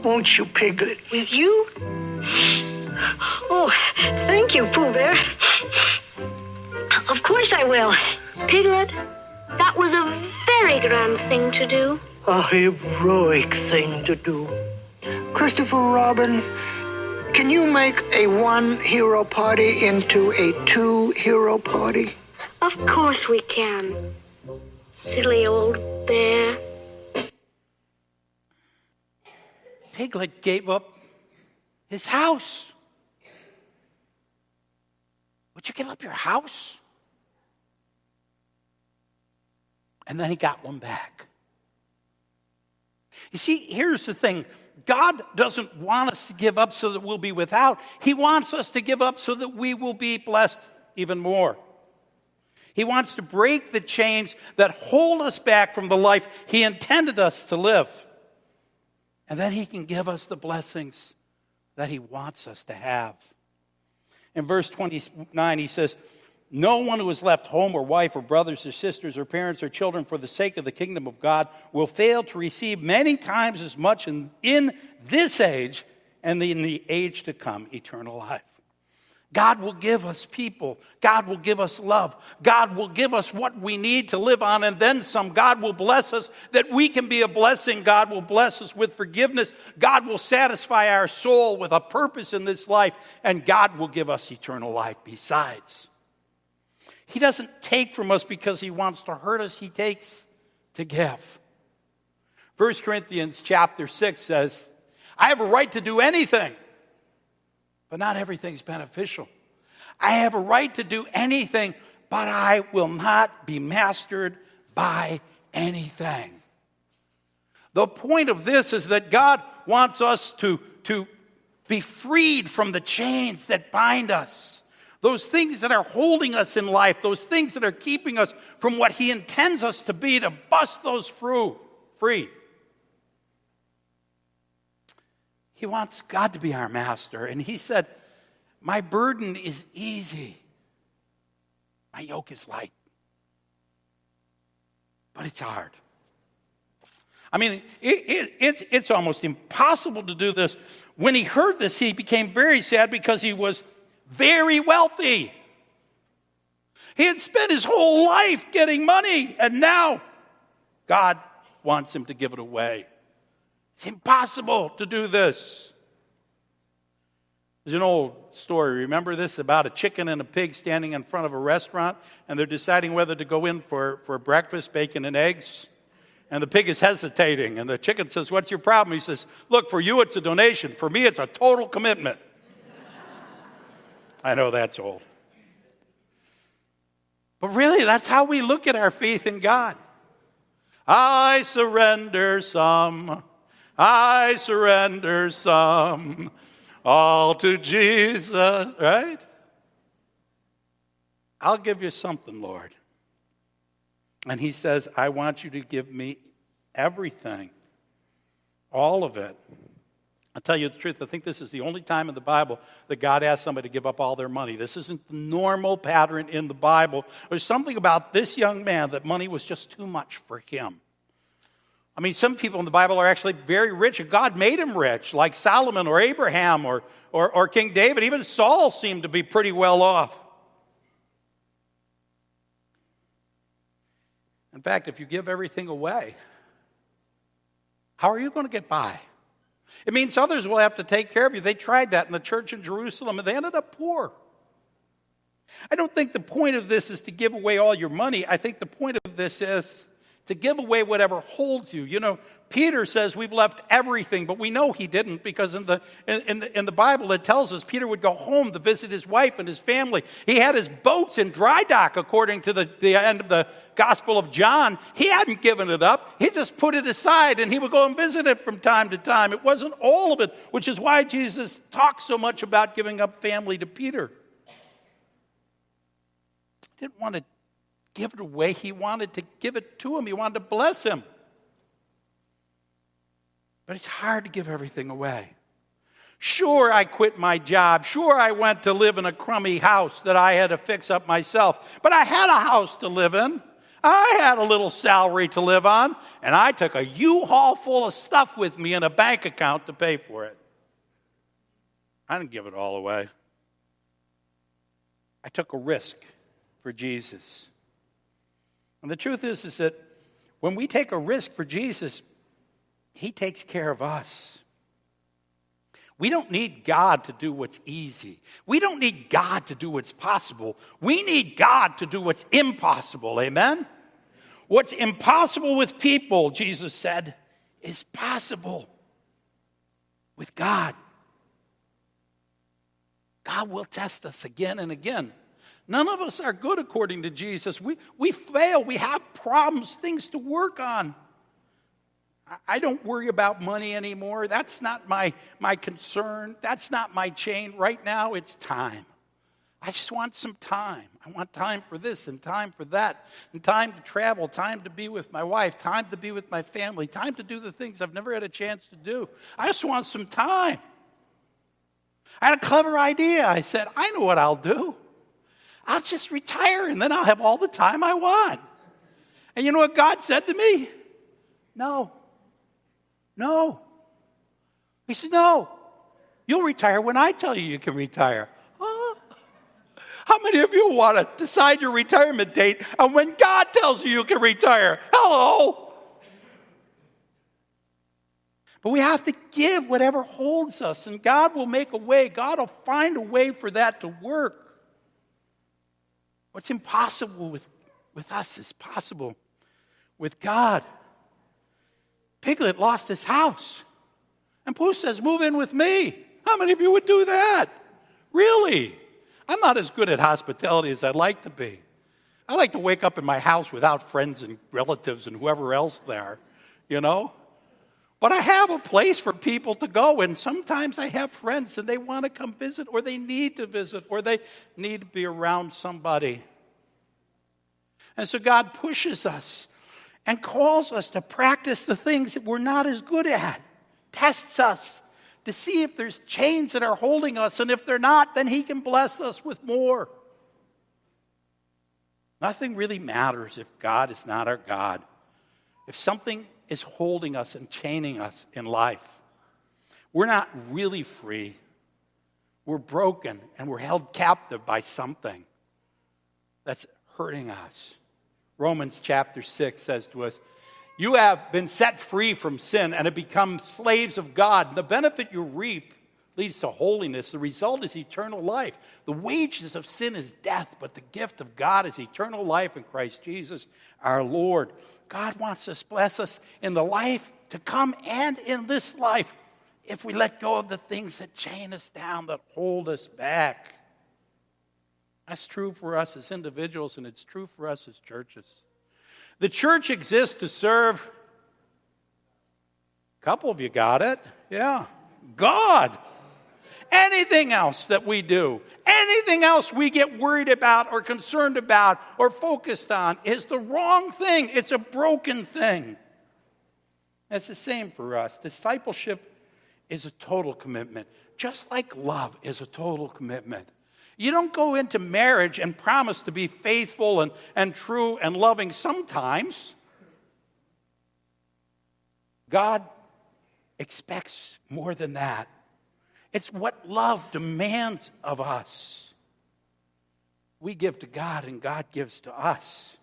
Won't you, Piglet? With you? Oh, thank you, Pooh Bear. Of course I will. Piglet, that was a very grand thing to do. A heroic thing to do. Christopher Robin, can you make a one hero party into a two hero party? Of course we can. Silly old bear. Piglet gave up his house. Would you give up your house? And then he got one back. You see, here's the thing God doesn't want us to give up so that we'll be without, He wants us to give up so that we will be blessed even more. He wants to break the chains that hold us back from the life He intended us to live. And then He can give us the blessings that He wants us to have. In verse 29, He says, no one who has left home or wife or brothers or sisters or parents or children for the sake of the kingdom of God will fail to receive many times as much in, in this age and in the age to come eternal life. God will give us people. God will give us love. God will give us what we need to live on, and then some. God will bless us that we can be a blessing. God will bless us with forgiveness. God will satisfy our soul with a purpose in this life, and God will give us eternal life besides. He doesn't take from us because he wants to hurt us, he takes to give. 1 Corinthians chapter 6 says, I have a right to do anything. But not everything's beneficial. I have a right to do anything, but I will not be mastered by anything. The point of this is that God wants us to, to be freed from the chains that bind us. Those things that are holding us in life, those things that are keeping us from what He intends us to be, to bust those through, free. He wants God to be our master. And He said, My burden is easy, my yoke is light. But it's hard. I mean, it, it, it's, it's almost impossible to do this. When he heard this, he became very sad because he was very wealthy. He had spent his whole life getting money, and now God wants him to give it away. It's impossible to do this. There's an old story. Remember this about a chicken and a pig standing in front of a restaurant, and they're deciding whether to go in for, for breakfast, bacon, and eggs. And the pig is hesitating, and the chicken says, What's your problem? He says, Look, for you it's a donation. For me, it's a total commitment. I know that's old. But really, that's how we look at our faith in God. I surrender some. I surrender some. All to Jesus, right? I'll give you something, Lord. And he says, I want you to give me everything, all of it. I'll tell you the truth, I think this is the only time in the Bible that God asks somebody to give up all their money. This isn't the normal pattern in the Bible. There's something about this young man that money was just too much for him. I mean, some people in the Bible are actually very rich, and God made him rich, like Solomon or Abraham or, or, or King David. Even Saul seemed to be pretty well off. In fact, if you give everything away, how are you going to get by? It means others will have to take care of you. They tried that in the church in Jerusalem and they ended up poor. I don't think the point of this is to give away all your money. I think the point of this is to give away whatever holds you. You know, Peter says we've left everything, but we know he didn't because in the, in, the, in the Bible it tells us Peter would go home to visit his wife and his family. He had his boats in dry dock, according to the, the end of the Gospel of John. He hadn't given it up, he just put it aside and he would go and visit it from time to time. It wasn't all of it, which is why Jesus talks so much about giving up family to Peter. He didn't want to give it away. He wanted to give it to him, he wanted to bless him. But it's hard to give everything away. Sure, I quit my job. Sure, I went to live in a crummy house that I had to fix up myself. But I had a house to live in. I had a little salary to live on. And I took a U haul full of stuff with me in a bank account to pay for it. I didn't give it all away. I took a risk for Jesus. And the truth is, is that when we take a risk for Jesus, He takes care of us. We don't need God to do what's easy. We don't need God to do what's possible. We need God to do what's impossible. Amen? What's impossible with people, Jesus said, is possible with God. God will test us again and again. None of us are good according to Jesus. We, we fail. We have problems, things to work on. I don't worry about money anymore. That's not my, my concern. That's not my chain. Right now, it's time. I just want some time. I want time for this and time for that, and time to travel, time to be with my wife, time to be with my family, time to do the things I've never had a chance to do. I just want some time. I had a clever idea. I said, I know what I'll do. I'll just retire and then I'll have all the time I want. And you know what God said to me? No. No. He said, No. You'll retire when I tell you you can retire. Huh? How many of you want to decide your retirement date and when God tells you you can retire? Hello. But we have to give whatever holds us, and God will make a way. God will find a way for that to work. What's impossible with, with us is possible with God. Piglet lost his house. And Pooh says, Move in with me. How many of you would do that? Really. I'm not as good at hospitality as I'd like to be. I like to wake up in my house without friends and relatives and whoever else there, you know? But I have a place for people to go, and sometimes I have friends and they want to come visit, or they need to visit, or they need to be around somebody. And so God pushes us and calls us to practice the things that we're not as good at, tests us to see if there's chains that are holding us, and if they're not, then He can bless us with more. Nothing really matters if God is not our God. If something is holding us and chaining us in life, we're not really free. We're broken and we're held captive by something that's hurting us. Romans chapter 6 says to us, You have been set free from sin and have become slaves of God. The benefit you reap leads to holiness. The result is eternal life. The wages of sin is death, but the gift of God is eternal life in Christ Jesus our Lord. God wants us to bless us in the life to come and in this life if we let go of the things that chain us down, that hold us back. That's true for us as individuals, and it's true for us as churches. The church exists to serve. A couple of you got it. Yeah. God. Anything else that we do, anything else we get worried about or concerned about or focused on is the wrong thing. It's a broken thing. It's the same for us. Discipleship is a total commitment, just like love is a total commitment. You don't go into marriage and promise to be faithful and, and true and loving sometimes. God expects more than that. It's what love demands of us. We give to God and God gives to us.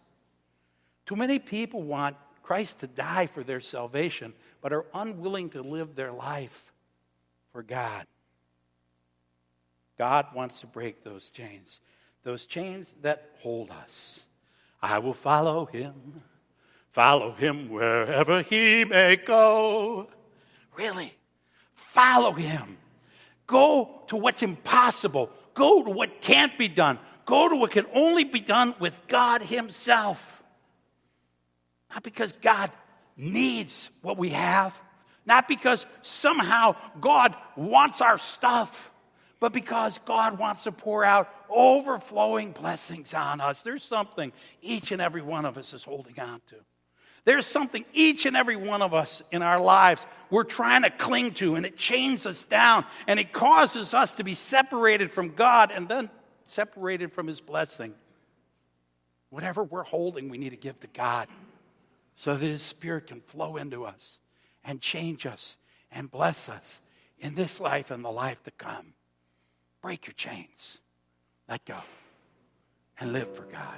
Too many people want Christ to die for their salvation, but are unwilling to live their life for God. God wants to break those chains, those chains that hold us. I will follow him, follow him wherever he may go. Really, follow him. Go to what's impossible, go to what can't be done, go to what can only be done with God himself. Not because God needs what we have, not because somehow God wants our stuff but because God wants to pour out overflowing blessings on us. There's something each and every one of us is holding on to. There's something each and every one of us in our lives we're trying to cling to, and it chains us down, and it causes us to be separated from God and then separated from His blessing. Whatever we're holding, we need to give to God so that His Spirit can flow into us and change us and bless us in this life and the life to come. Break your chains. Let go. And live for God.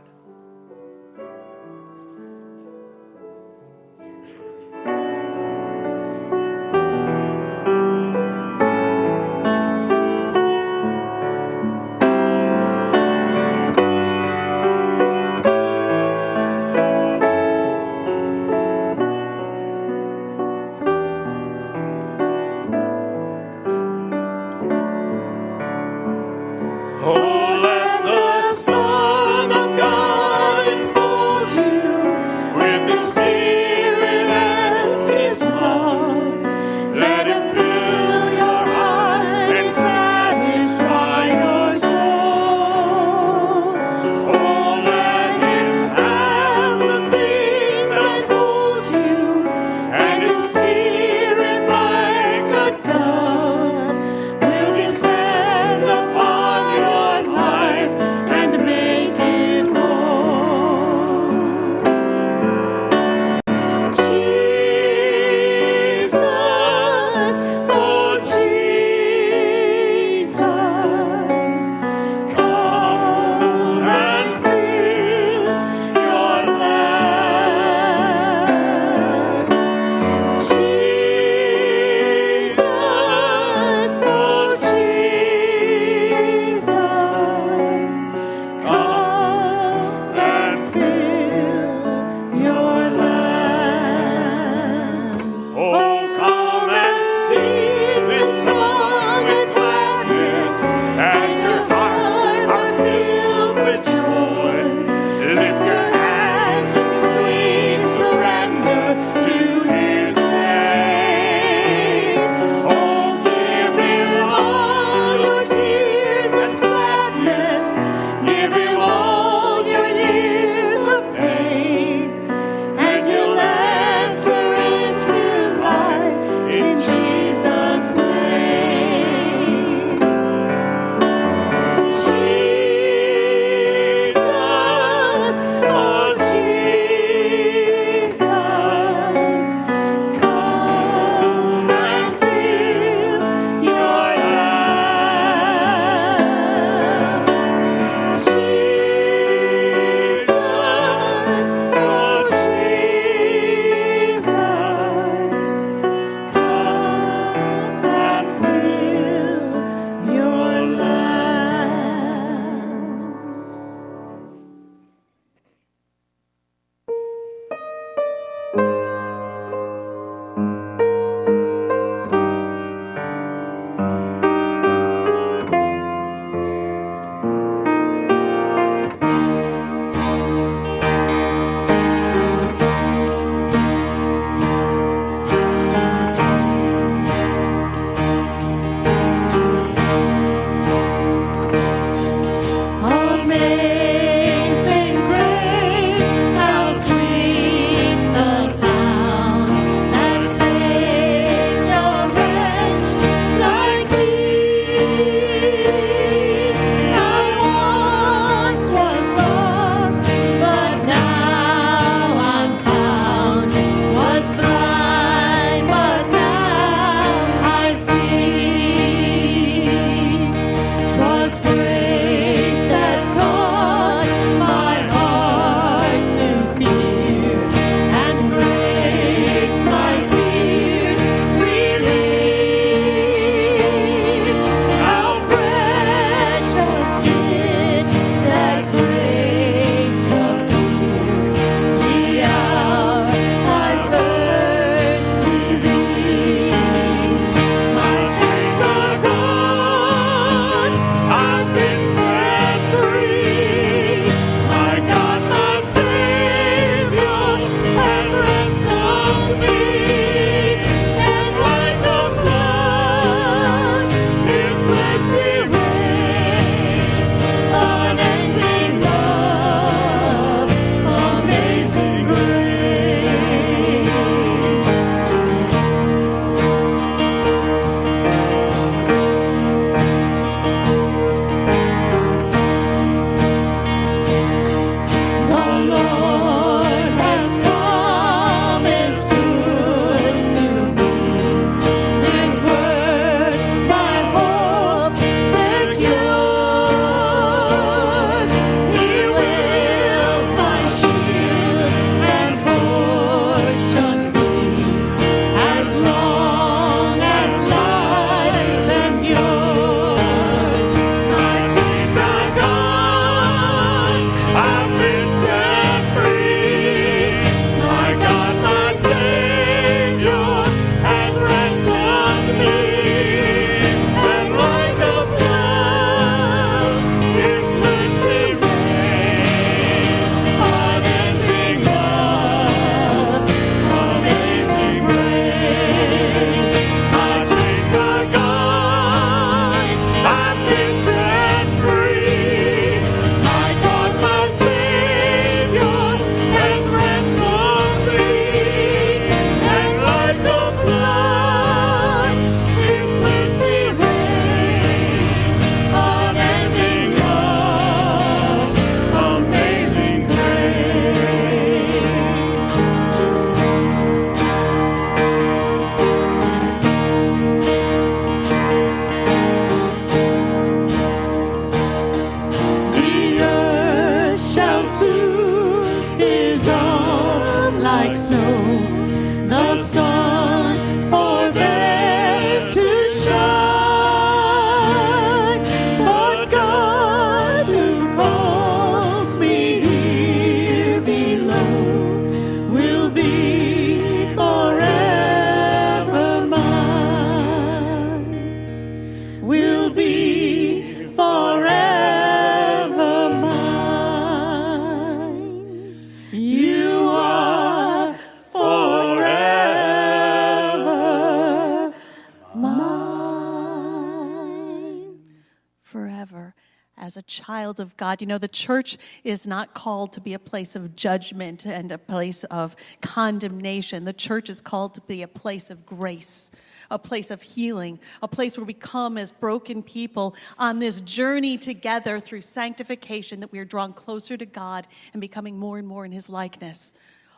Child of God. You know, the church is not called to be a place of judgment and a place of condemnation. The church is called to be a place of grace, a place of healing, a place where we come as broken people on this journey together through sanctification that we are drawn closer to God and becoming more and more in his likeness.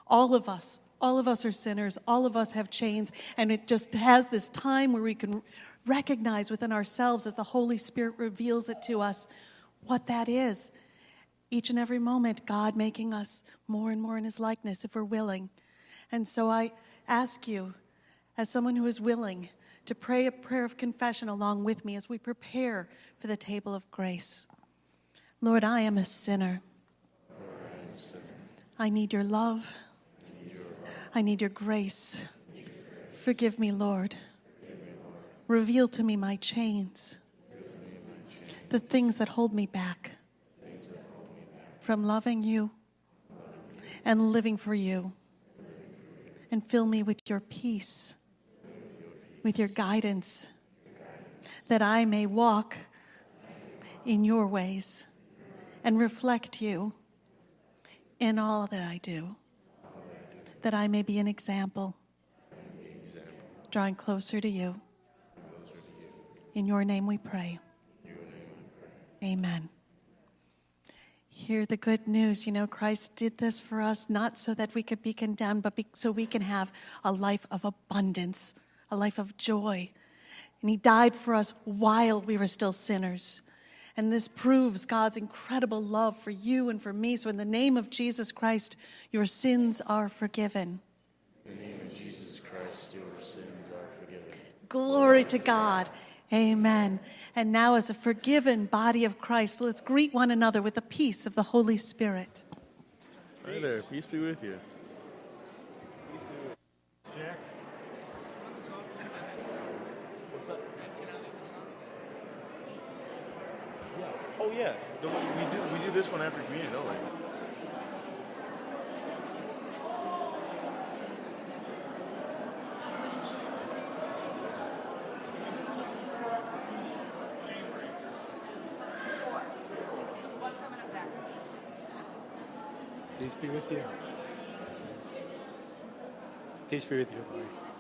All of us, all of us are sinners. All of us have chains. And it just has this time where we can recognize within ourselves as the Holy Spirit reveals it to us what that is. Each and every moment, God making us more and more in His likeness if we're willing. And so I ask you, as someone who is willing, to pray a prayer of confession along with me as we prepare for the table of grace. Lord, I am a sinner. I need your love. I need your grace. Forgive me, Lord. Reveal to me my chains, the things that hold me back from loving you and living for you. And fill me with your peace, with your guidance, that I may walk in your ways and reflect you in all that I do, that I may be an example, drawing closer to you. In your name we pray. Amen. Hear the good news. You know, Christ did this for us not so that we could be condemned, but be, so we can have a life of abundance, a life of joy. And He died for us while we were still sinners. And this proves God's incredible love for you and for me. So, in the name of Jesus Christ, your sins are forgiven. In the name of Jesus Christ, your sins are forgiven. Glory to God. Amen. And now, as a forgiven body of Christ, let's greet one another with the peace of the Holy Spirit. Hi there. Peace be with you. Jack? Oh yeah. Don't we, we do we do this one after communion, don't we? Peace be with you, boy.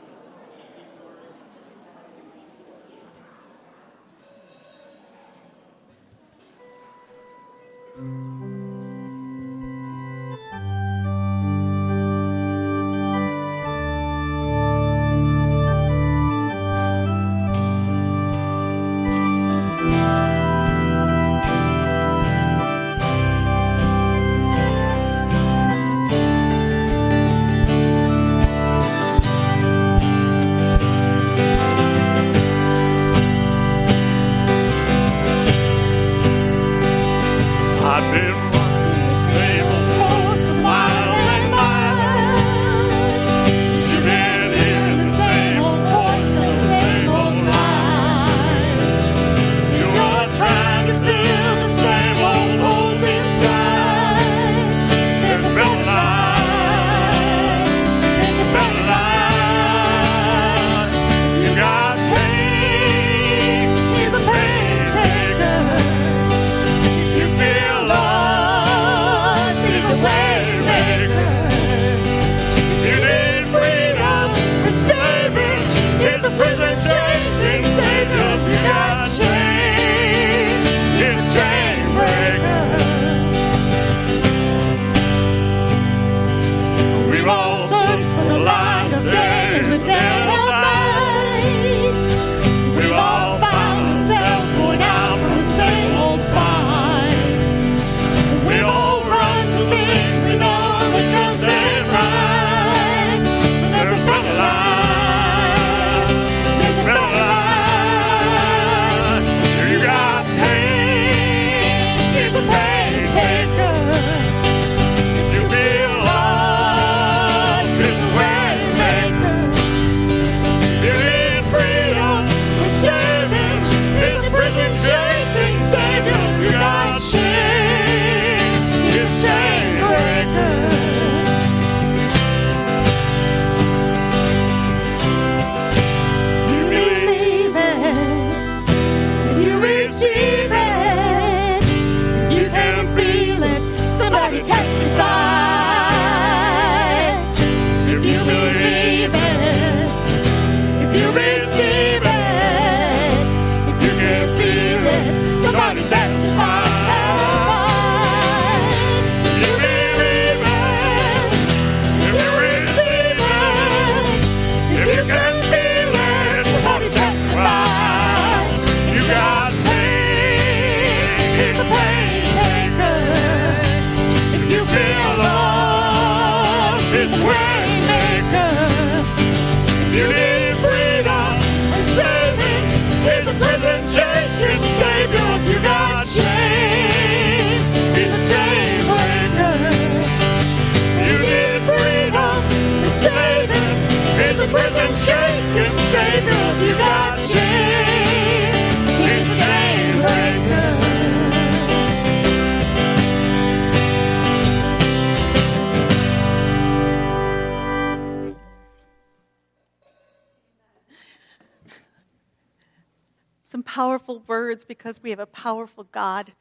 powerful words because we have a powerful God,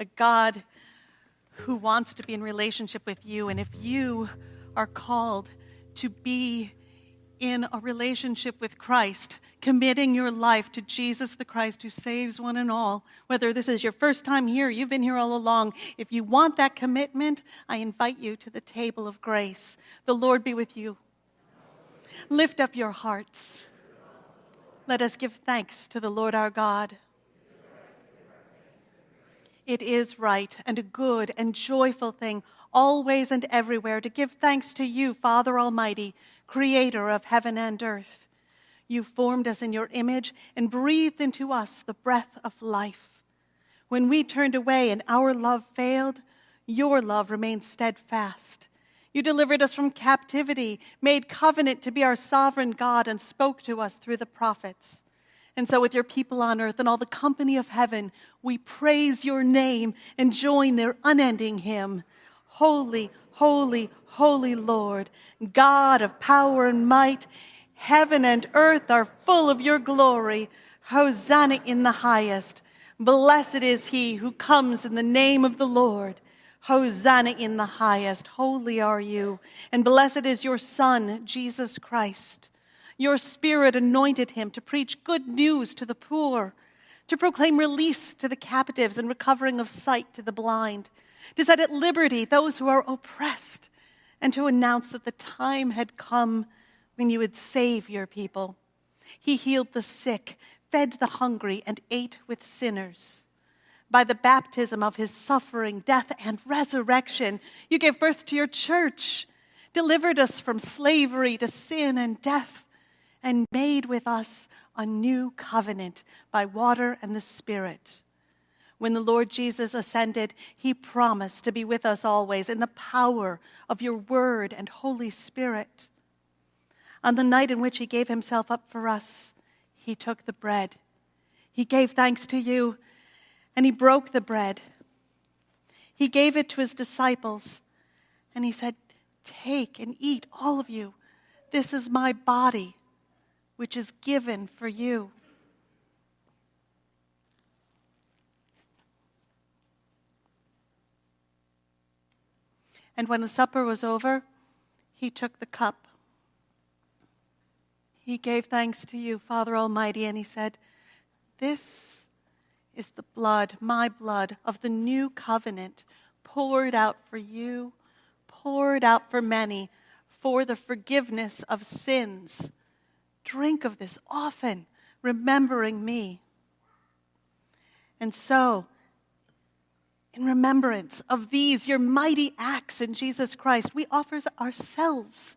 a God who wants to be in relationship with you. And if you are called to be in a relationship with Christ, committing your life to Jesus the Christ who saves one and all, whether this is your first time here, you've been here all along, if you want that commitment, I invite you to the table of grace. The Lord be with you. Lift up your hearts. Let us give thanks to the Lord our God. It is right and a good and joyful thing, always and everywhere, to give thanks to you, Father Almighty, creator of heaven and earth. You formed us in your image and breathed into us the breath of life. When we turned away and our love failed, your love remained steadfast. You delivered us from captivity, made covenant to be our sovereign God, and spoke to us through the prophets. And so, with your people on earth and all the company of heaven, we praise your name and join their unending hymn Holy, holy, holy Lord, God of power and might. Heaven and earth are full of your glory. Hosanna in the highest. Blessed is he who comes in the name of the Lord. Hosanna in the highest. Holy are you. And blessed is your Son, Jesus Christ. Your Spirit anointed him to preach good news to the poor, to proclaim release to the captives and recovering of sight to the blind, to set at liberty those who are oppressed, and to announce that the time had come when you would save your people. He healed the sick, fed the hungry, and ate with sinners by the baptism of his suffering, death, and resurrection. You gave birth to your church, delivered us from slavery to sin and death, and made with us a new covenant by water and the Spirit. When the Lord Jesus ascended, he promised to be with us always in the power of your word and Holy Spirit. On the night in which he gave himself up for us, he took the bread. He gave thanks to you and he broke the bread. He gave it to his disciples, and he said, Take and eat, all of you. This is my body, which is given for you. And when the supper was over, he took the cup. He gave thanks to you, Father Almighty, and he said, This is the blood, my blood, of the new covenant, poured out for you, poured out for many, for the forgiveness of sins. Drink of this often, remembering me. And so, in remembrance of these, your mighty acts in Jesus Christ, we offer ourselves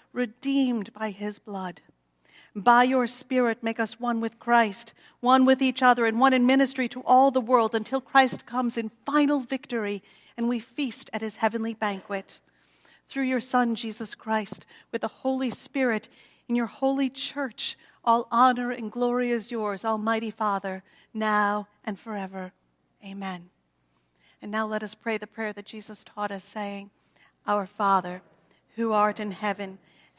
redeemed by his blood. By your Spirit, make us one with Christ, one with each other, and one in ministry to all the world until Christ comes in final victory and we feast at his heavenly banquet. Through your Son, Jesus Christ, with the Holy Spirit in your holy church, all honor and glory is yours, Almighty Father, now and forever. Amen. And now let us pray the prayer that Jesus taught us, saying, Our Father, who art in heaven,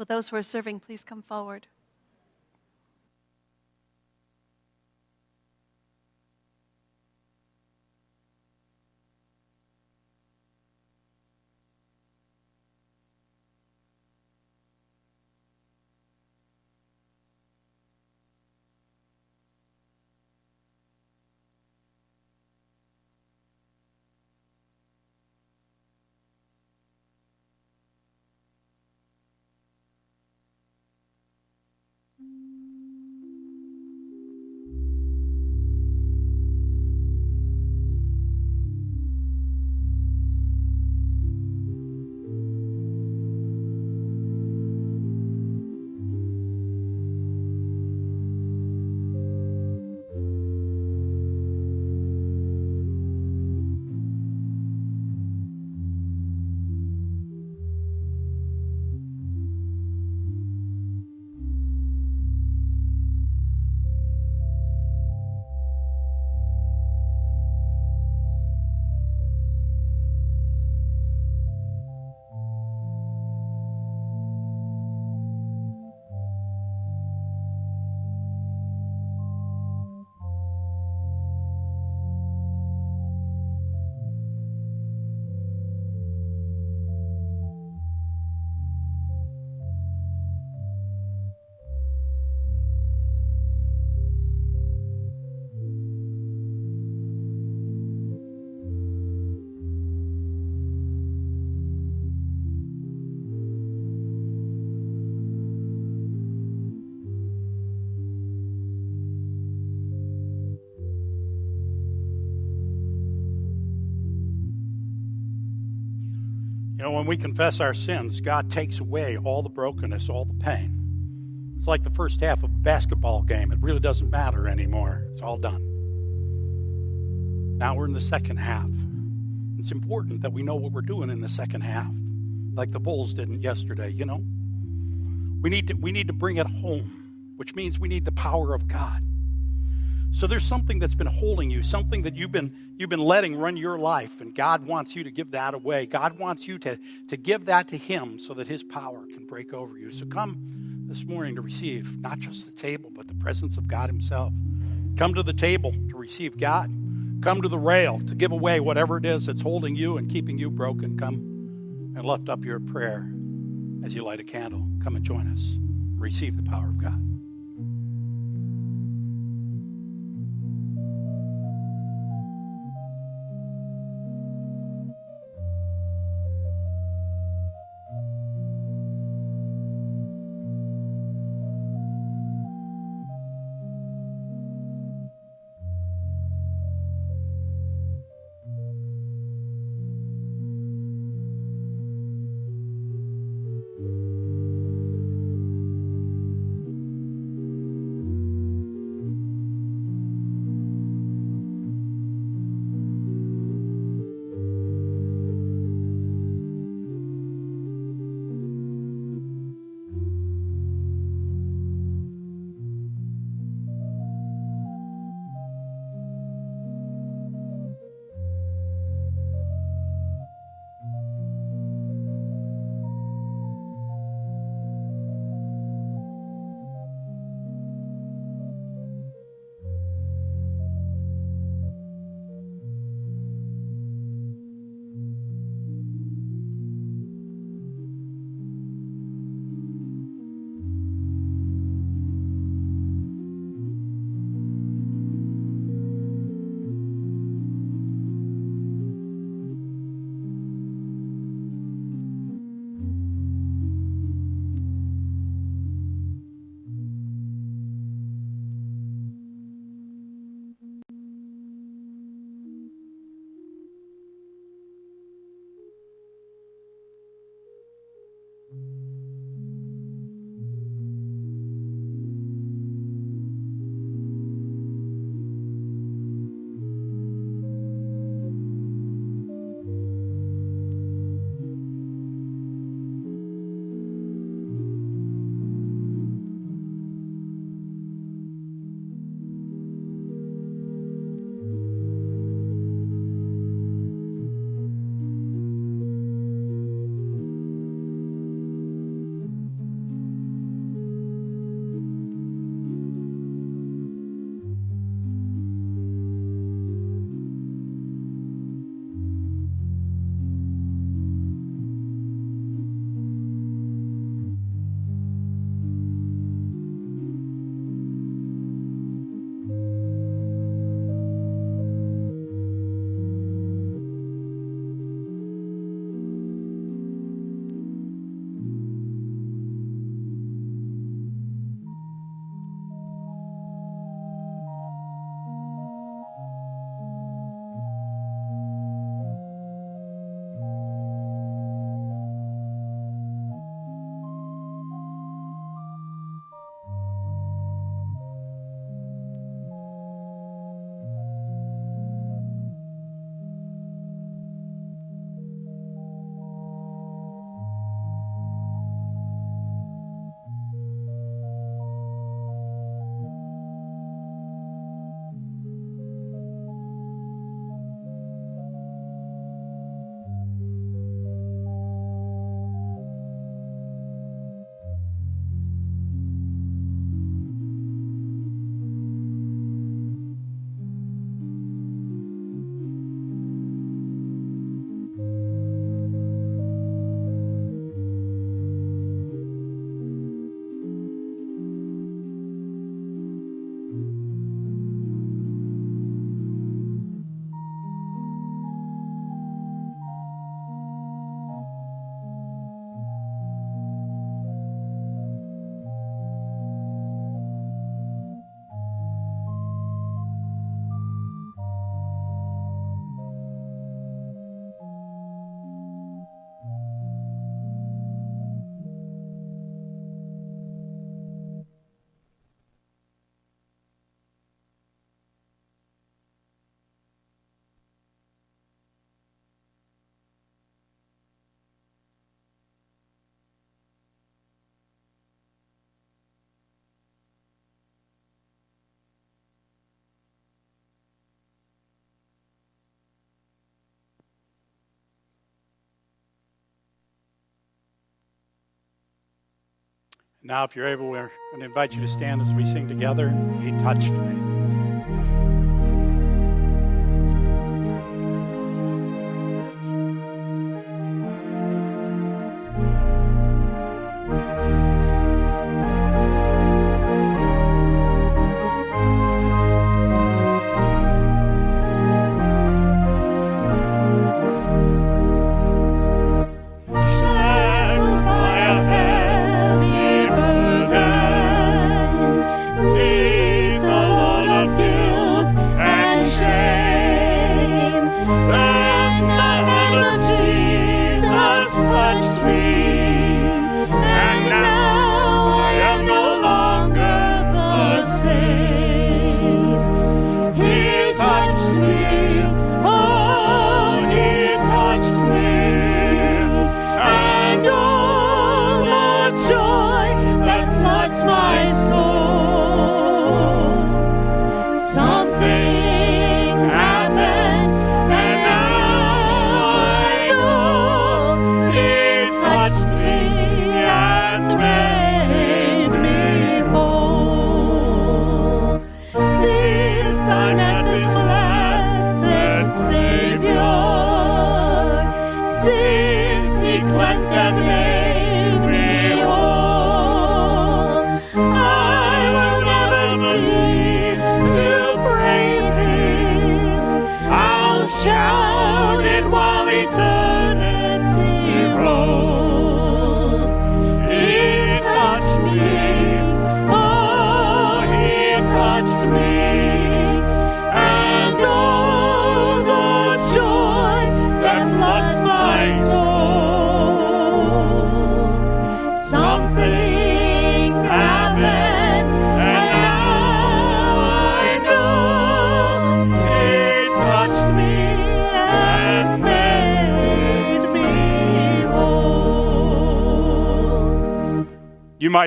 Will those who are serving please come forward? You know, when we confess our sins, God takes away all the brokenness, all the pain. It's like the first half of a basketball game. It really doesn't matter anymore. It's all done. Now we're in the second half. It's important that we know what we're doing in the second half, like the Bulls didn't yesterday, you know? We need to, we need to bring it home, which means we need the power of God. So there's something that's been holding you, something that you've been you've been letting run your life, and God wants you to give that away. God wants you to, to give that to Him so that His power can break over you. So come this morning to receive not just the table, but the presence of God Himself. Come to the table to receive God. Come to the rail to give away whatever it is that's holding you and keeping you broken. Come and lift up your prayer as you light a candle. Come and join us. Receive the power of God. Now, if you're able, we're going to invite you to stand as we sing together. He touched me.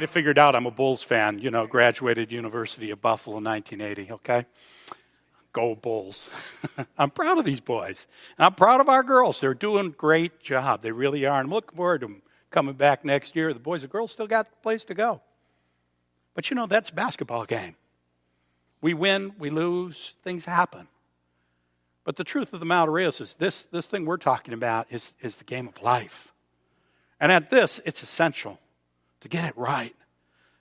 Might have figured out I'm a Bulls fan, you know, graduated University of Buffalo in 1980, okay? Go Bulls. I'm proud of these boys. And I'm proud of our girls. They're doing a great job. They really are. And I'm looking forward to them coming back next year. The boys and girls still got a place to go. But you know, that's a basketball game. We win, we lose, things happen. But the truth of the matter is, is this, this thing we're talking about is, is the game of life. And at this, it's essential to get it right.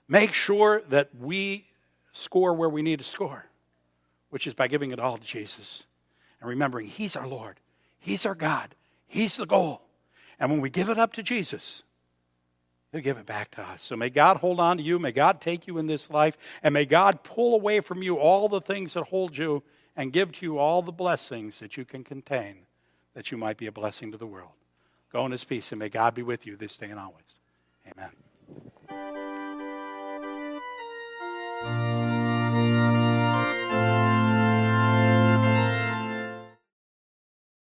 Make sure that we score where we need to score, which is by giving it all to Jesus and remembering He's our Lord, He's our God, He's the goal. And when we give it up to Jesus, He'll give it back to us. So may God hold on to you. May God take you in this life. And may God pull away from you all the things that hold you and give to you all the blessings that you can contain, that you might be a blessing to the world. Go in His peace, and may God be with you this day and always. Amen thank you